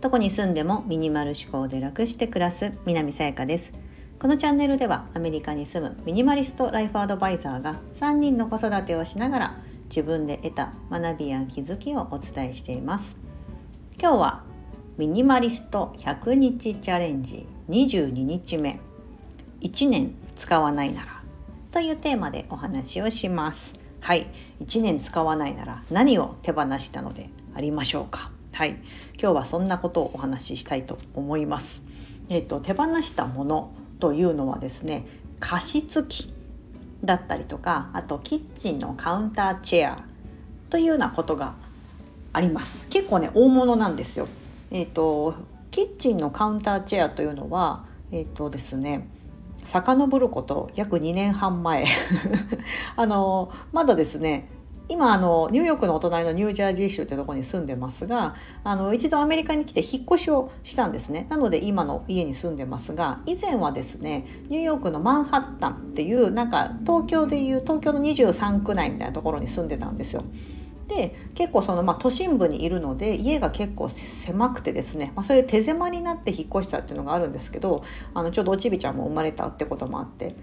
どこに住んでもミニマル思考で楽して暮らす南さやかです。このチャンネルではアメリカに住むミニマリストライフアドバイザーが3人の子育てをしながら自分で得た学びや気づきをお伝えしています。今日はミニマリスト100日チャレンジ22日目1年使わないならというテーマでお話をします。はい。1年使わないなら何を手放したのでありましょうか？はい。今日はそんなことをお話ししたいと思います。えっ、と手放したものというのはですね加湿器だったりとかあとキッチンのカウンターチェアというようなことがあります。結構ね大物なんですよ。えっ、とキッチンのカウンターチェアというのはえっ、とですね遡ること約2年半前 あのまだですね今あのニューヨークのお隣のニュージャージー州ってとこに住んでますがあの一度アメリカに来て引っ越しをしたんですねなので今の家に住んでますが以前はですねニューヨークのマンハッタンっていうなんか東京でいう東京の23区内みたいなところに住んでたんですよ。で結構その、まあ、都心部にいるので家が結構狭くてですね、まあ、そういう手狭になって引っ越したっていうのがあるんですけどあのちょうどおちびちゃんも生まれたってこともあって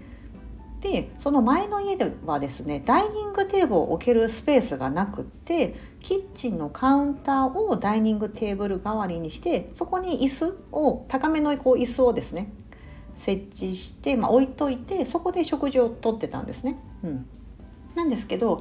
でその前の家ではですねダイニングテーブルを置けるスペースがなくってキッチンのカウンターをダイニングテーブル代わりにしてそこに椅子を高めのこう椅子をですね設置して、まあ、置いといてそこで食事をとってたんですね。うん、なんですけど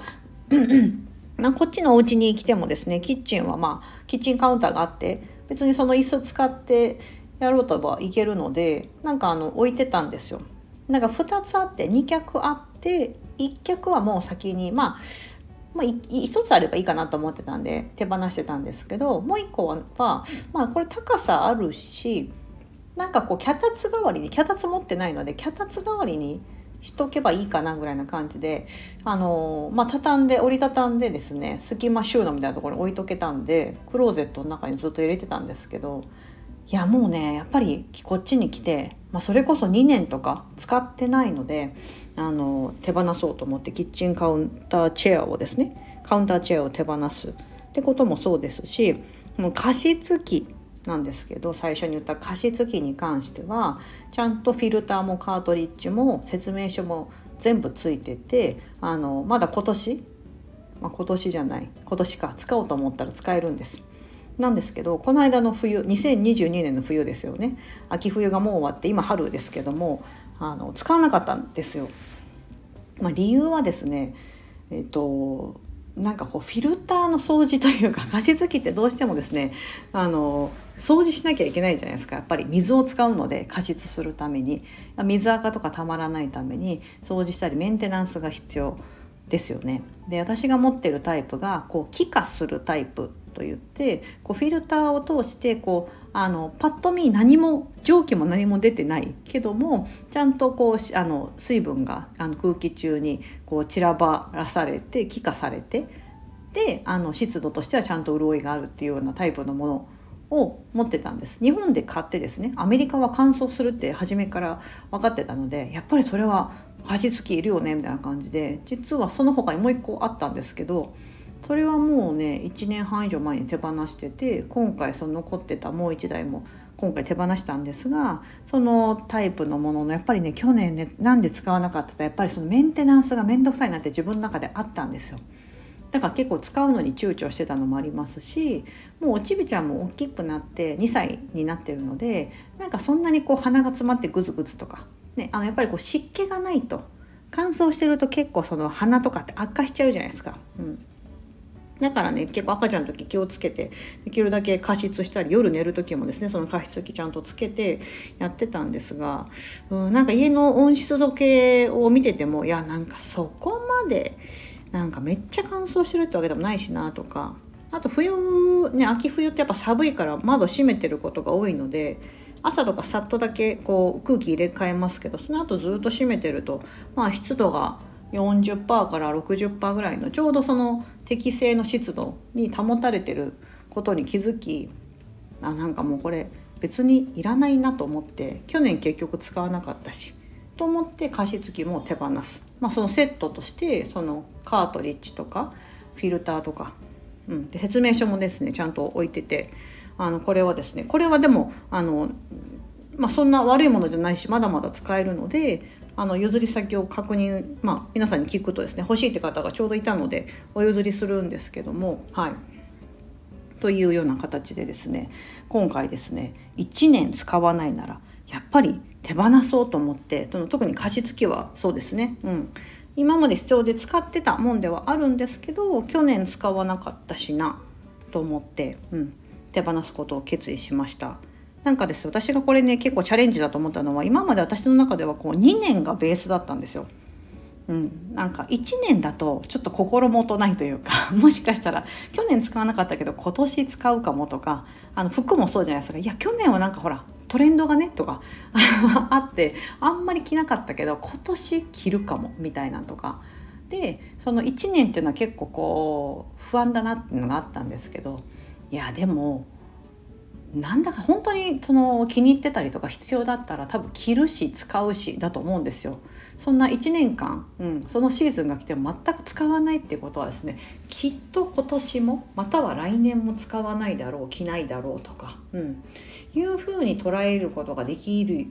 なこっちのお家に来てもですねキッチンはまあキッチンカウンターがあって別にその椅子使ってやろうとはいけるのでなんかあの置いてたんですよ。なんか2つあって2脚あって1脚はもう先にまあまあ、1つあればいいかなと思ってたんで手放してたんですけどもう1個は、まあ、これ高さあるしなんかこう脚立代わりに脚立持ってないので脚立代わりにしとけばいいかなぐらいな感じであのまあ畳んで折りたたんでですね隙間収納みたいなところに置いとけたんでクローゼットの中にずっと入れてたんですけどいやもうねやっぱりこっちに来て、まあ、それこそ2年とか使ってないのであの手放そうと思ってキッチンカウンターチェアをですねカウンターチェアを手放すってこともそうですしもう加湿器なんですけど最初に言った加湿器に関してはちゃんとフィルターもカートリッジも説明書も全部ついててあのまだ今年、まあ、今年じゃない今年か使おうと思ったら使えるんです。なんですけどこの間の冬2022年の冬ですよね秋冬がもう終わって今春ですけどもあの使わなかったんですよ。まあ、理由はですねえっ、となんかこうフィルターの掃除というか加湿器ってどうしてもですねあの掃除しなきゃいけないじゃないですかやっぱり水を使うので加湿するために水垢とかたまらないために掃除したりメンテナンスが必要ですよね。で私が持ってるタイプがこう気化するタイプと言ってこうフィルターを通してこうあのパッと見何も蒸気も何も出てないけどもちゃんとこうあの水分があの空気中にこう散らばらされて気化されてであの湿度としてはちゃんと潤いがあるっていうようなタイプのものを持ってたんです。日本で買ってですねアメリカは乾燥するって初めから分かってたのでやっぱりそれは味付きいるよねみたいな感じで実はその他にもう一個あったんですけどそれはもうね1年半以上前に手放してて今回その残ってたもう1台も今回手放したんですがそのタイプのもののやっぱりね去年ねなんで使わなかったかやっぱりそのメンテナンスが面倒くさいなって自分の中であったんですよ。だから結構使うのに躊躇してたのもありますしもうおちびちゃんも大きくなって2歳になってるのでなんかそんなにこう鼻が詰まってグズグズとか、ね、あのやっぱりこう湿気がないと乾燥してると結構その鼻とかって悪化しちゃうじゃないですか。うんだからね結構赤ちゃんの時気をつけてできるだけ加湿したり夜寝る時もですねその加湿器ちゃんとつけてやってたんですがうんなんか家の温湿度計を見ててもいやなんかそこまでなんかめっちゃ乾燥してるってわけでもないしなとかあと冬ね秋冬ってやっぱ寒いから窓閉めてることが多いので朝とかさっとだけこう空気入れ替えますけどその後ずっと閉めてるとまあ湿度が40%から60%ぐらいのちょうどその適正の湿度に保たれてることに気づきあなんかもうこれ別にいらないなと思って去年結局使わなかったしと思って加湿器も手放す、まあ、そのセットとしてそのカートリッジとかフィルターとか、うん、で説明書もですねちゃんと置いててあのこれはですねこれはでもあの、まあ、そんな悪いものじゃないしまだまだ使えるのであの譲り先を確認、まあ、皆さんに聞くとですね欲しいって方がちょうどいたのでお譲りするんですけどもはい。というような形でですね今回ですね1年使わないならやっぱり手放そうと思ってその特に加湿器はそうですね、うん、今まで必要で使ってたもんではあるんですけど去年使わなかったしなと思って、うん、手放すことを決意しました。なんかです私がこれね結構チャレンジだと思ったのは今まで私の中ではこう2年がベースだったんですよ。うん、なんか1年だとちょっと心もとないというか もしかしたら去年使わなかったけど今年使うかもとかあの服もそうじゃないですか。いや去年はなんかほらトレンドがねとか あってあんまり着なかったけど今年着るかもみたいなとか。でその1年っていうのは結構こう不安だなっていうのがあったんですけどいやでもなんだか本当にその気に入ってたりとか必要だったら多分着るし使うしだと思うんですよ。そんな1年間、うん、そのシーズンが来ても全く使わないっていうことはですねきっと今年もまたは来年も使わないだろう着ないだろうとか、うん、いうふうに捉えることができる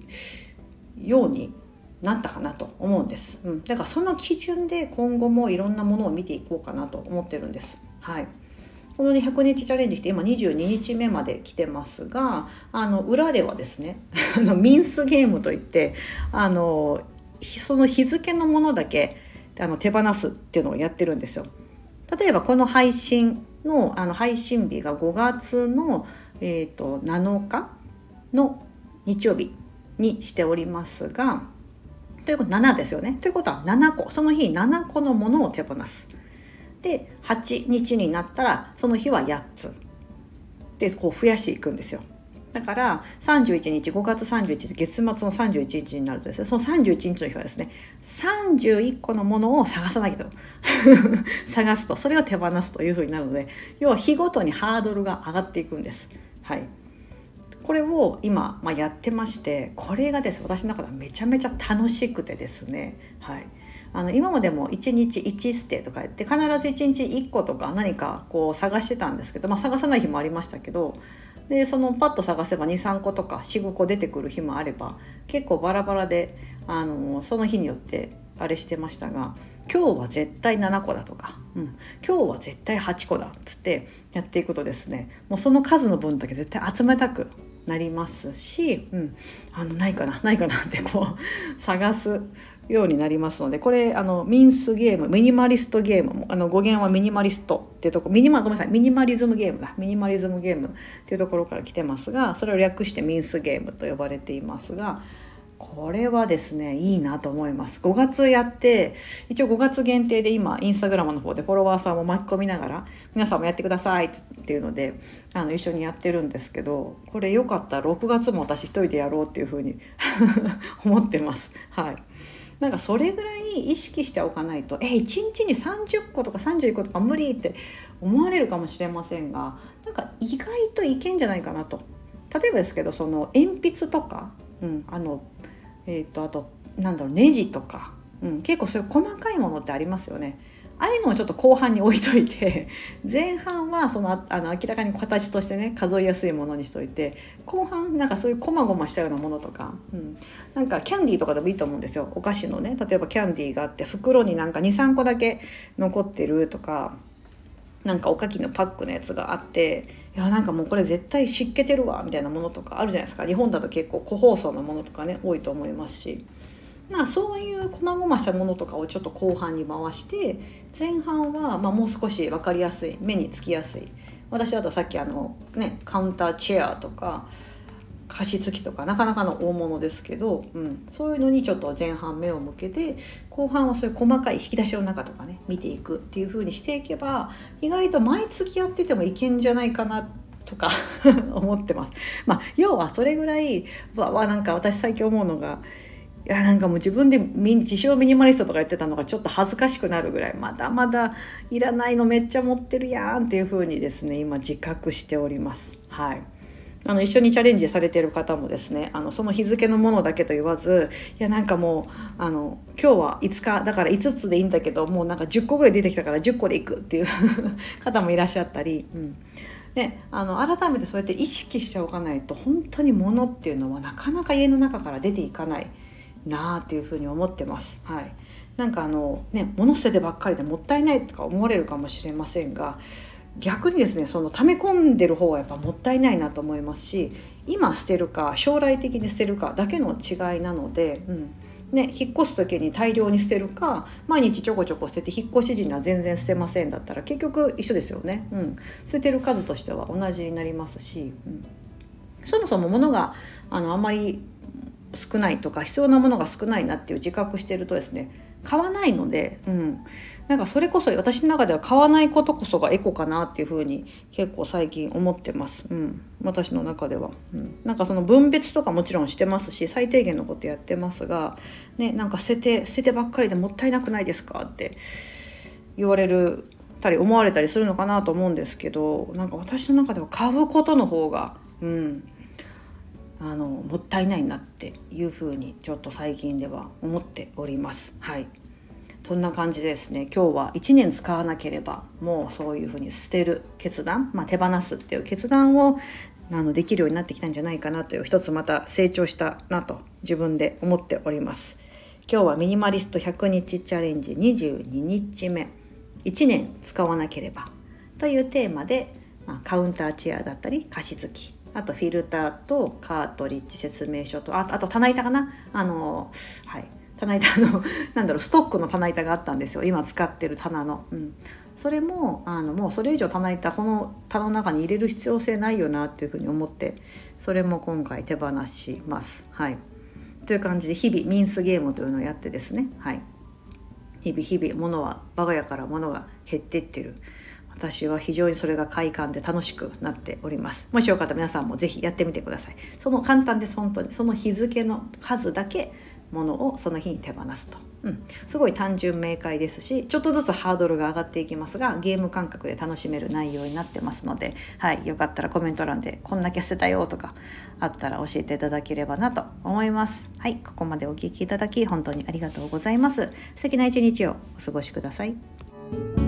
ようになったかなと思うんです、うん、だからその基準で今後もいろんなものを見ていこうかなと思ってるんです。はいこの、ね、100日チャレンジして今22日目まで来てますがあの裏ではですね あのミンスゲームといってあのその日付のものだけあの手放すっていうのをやってるんですよ。例えばこの配信のあの配信日が5月の、えーと、7日の日曜日にしておりますがということ7ですよね。ということは7個その日7個のものを手放す。で8日になったらその日は8つ。でこう増やしていくんですよ。だから31日5月31日月末の31日になるとですねその31日の日はですね31個のものを探さなきゃと。探すと。それを手放すというふうになるので要は日ごとにハードルが上がっていくんです。はい。これを今、まあ、やってましてこれがです私の中ではめちゃめちゃ楽しくてですね、はい、あの今までも1日1ステとか言って必ず1日1個とか何かこう探してたんですけど、まあ、探さない日もありましたけどでそのパッと探せば23個とか45個出てくる日もあれば結構バラバラであのその日によってあれしてましたが今日は絶対7個だとか、うん、今日は絶対8個だっつってやっていくとですねもうその数の分だけ絶対集めたくなりますし、うん、あのないかな ないかなってこう探すようになりますのでこれあのミンスゲームミニマリストゲームあの語源はミニマリストっていうとこミニマごめんなさいミニマリズムゲームだ。ミニマリズムゲームっていうところから来てますがそれを略してミンスゲームと呼ばれていますがこれはですねいいなと思います。5月やって一応5月限定で今インスタグラムの方でフォロワーさんも巻き込みながら皆さんもやってくださいっていうのであの一緒にやってるんですけどこれよかったら6月も私一人でやろうっていうふうに 思ってます。はい。なんかそれぐらい意識しておかないとえ1日に30個とか31個とか無理って思われるかもしれませんがなんか意外といけんじゃないかなと。例えばですけどその鉛筆とか、うん、あのえっ、ー、とあとなんだろうネジとか、うん、結構そういう細かいものってありますよね。ああいうのをちょっと後半に置いといて 前半はそのあの明らかに形としてね数えやすいものにしといて後半なんかそういうこまごましたようなものとか、うん、なんかキャンディーとかでもいいと思うんですよ。お菓子のね例えばキャンディーがあって袋になんか23個だけ残ってるとか。なんかおかきのパックのやつがあっていやなんかもうこれ絶対湿気てるわみたいなものとかあるじゃないですか日本だと結構個包装のものとかね多いと思いますし。なそういう細々したものとかをちょっと後半に回して前半はまもう少し分かりやすい目につきやすい私だとさっきあのねカウンターチェアとか加湿器とかなかなかの大物ですけど、うん、そういうのにちょっと前半目を向けて後半はそういう細かい引き出しの中とかね見ていくっていう風にしていけば意外と毎月やっててもいけんじゃないかなとか 思ってます。まあ、要はそれぐらいわわなんか私最近思うのがいやなんかもう自分で自称ミニマリストとか言ってたのがちょっと恥ずかしくなるぐらいまだまだいらないのめっちゃ持ってるやんっていう風にですね今自覚しております。はいあの一緒にチャレンジされてる方もですねあのその日付のものだけと言わずいやなんかもうあの今日は5日だから5つでいいんだけどもうなんか10個ぐらい出てきたから10個でいくっていう 方もいらっしゃったり。うんであの改めてそうやって意識しておかないと本当に物っていうのはなかなか家の中から出ていかないなあっていうふうに思ってます。はい、なんかあのね物捨ててばっかりでもったいないとか思われるかもしれませんが逆にですねその溜め込んでる方はやっぱもったいないなと思いますし今捨てるか将来的に捨てるかだけの違いなので、うん。ね、引っ越す時に大量に捨てるか毎日ちょこちょこ捨てて引っ越し時には全然捨てませんだったら結局一緒ですよね、うん、捨ててる数としては同じになりますし、うん、そもそも物があのあんまり少ないとか必要なものが少ないなっていう自覚してるとですね買わないので、うん、なんかそれこそ私の中では買わないことこそがエコかなっていうふうに結構最近思ってます、うん、私の中では、うん、なんかその分別とかもちろんしてますし最低限のことやってますが、ね、なんか捨てて捨ててばっかりでもったいなくないですかって言われるたり思われたりするのかなと思うんですけどなんか私の中では買うことの方が、うん、あのもったいないなっていうふうにちょっと最近では思っております。はい。そんな感じですね今日は1年使わなければもうそういうふうに捨てる決断、まあ、手放すっていう決断をあのできるようになってきたんじゃないかなという一つまた成長したなと自分で思っております。今日はミニマリスト100日チャレンジ22日目。1年使わなければというテーマで、まあ、カウンターチェアだったり加湿器あとフィルターとカートリッジ説明書とあと棚板かな？あのはい。棚板の なんだろうストックの棚板があったんですよ。今使ってる棚の。うん。それもあのもうそれ以上棚板この棚の中に入れる必要性ないよなっていうふうに思ってそれも今回手放します。はい、という感じで日々ミンスゲームというのをやってですね、はい、日々日々物は我が家から物が減ってってる。私は非常にそれが快感で楽しくなっておりますもしよかったら皆さんも是非やってみてくださいその簡単です本当にその日付の数だけものをその日に手放すと、うん、すごい単純明快ですしちょっとずつハードルが上がっていきますがゲーム感覚で楽しめる内容になってますので、はい、よかったらコメント欄で「こんだけ捨てたよ」とかあったら教えていただければなと思います。はい、ここまでお聴きいただき本当にありがとうございます。素敵な一日をお過ごしください。